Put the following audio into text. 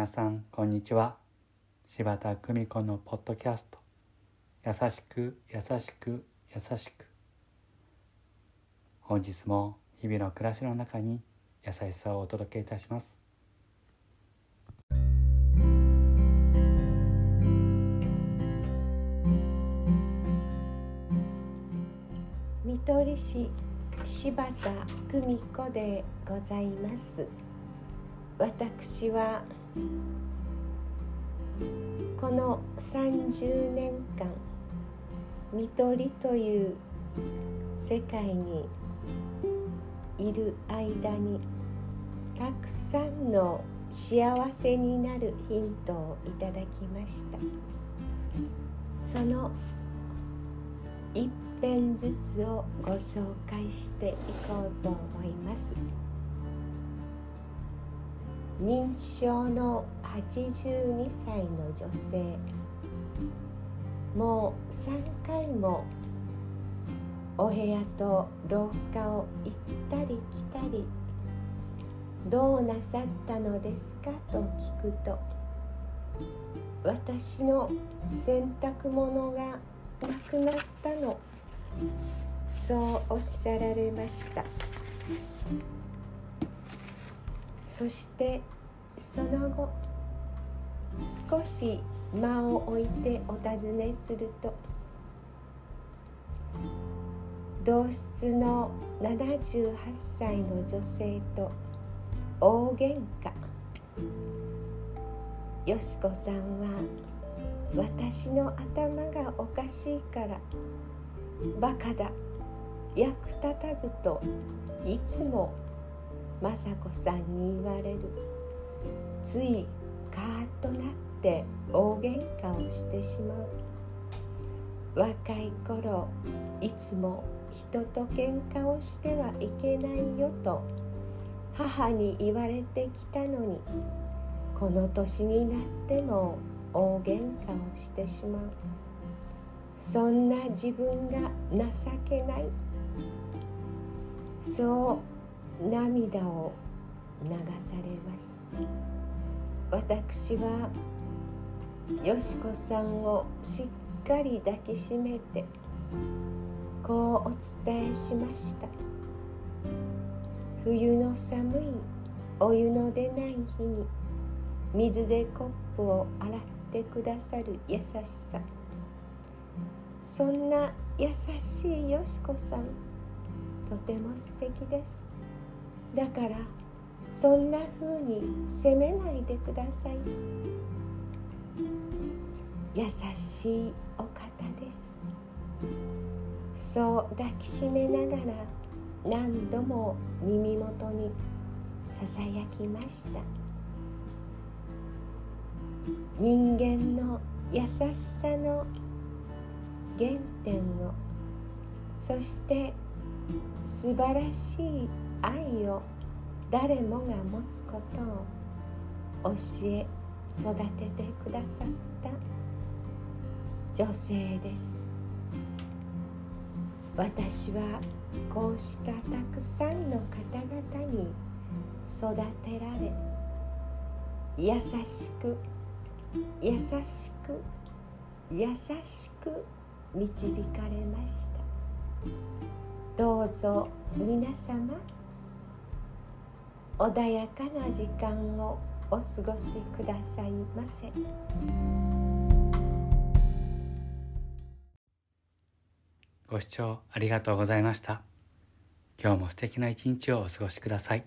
皆さんこんにちは。柴田久美子のポッドキャスト。優しく優しく優しく。本日も日々の暮らしの中に優しさをお届けいたします。見取り市柴田久美子でございます。私はこの30年間見取りという世界にいる間にたくさんの幸せになるヒントをいただきました。その一編ずつをご紹介していこうと思います。認知症の82歳の女性。もう3回もお部屋と廊下を行ったり来たり。どうなさったのですかと聞くと私の洗濯物がなくなったの。そうおっしゃられました。そしてその後少し間を置いてお尋ねすると同室の78歳の女性と大喧嘩。よしこさんは私の頭がおかしいからバカだ。役立たずといつも雅子さんに言われる。ついカーッとなって大喧嘩をしてしまう。若い頃いつも人と喧嘩をしてはいけないよと母に言われてきたのにこの年になっても大喧嘩をしてしまう。そんな自分が情けない。そう涙を流されます。私はよしこさんをしっかり抱きしめてこうお伝えしました。冬の寒いお湯の出ない日に水でコップを洗ってくださる優しさ。そんな優しいよしこさんとても素敵です。だからそんな風に責めないでください。優しいお方です。そう抱きしめながら何度も耳元にささやきました。人間の優しさの原点をそして素晴らしい愛を誰もが持つことを教え育ててくださった女性です。私はこうしたたくさんの方々に育てられ優しく優しく優しく導かれました。どうぞ皆様穏やかな時間をお過ごしくださいませ。ご視聴ありがとうございました。今日も素敵な一日をお過ごしください。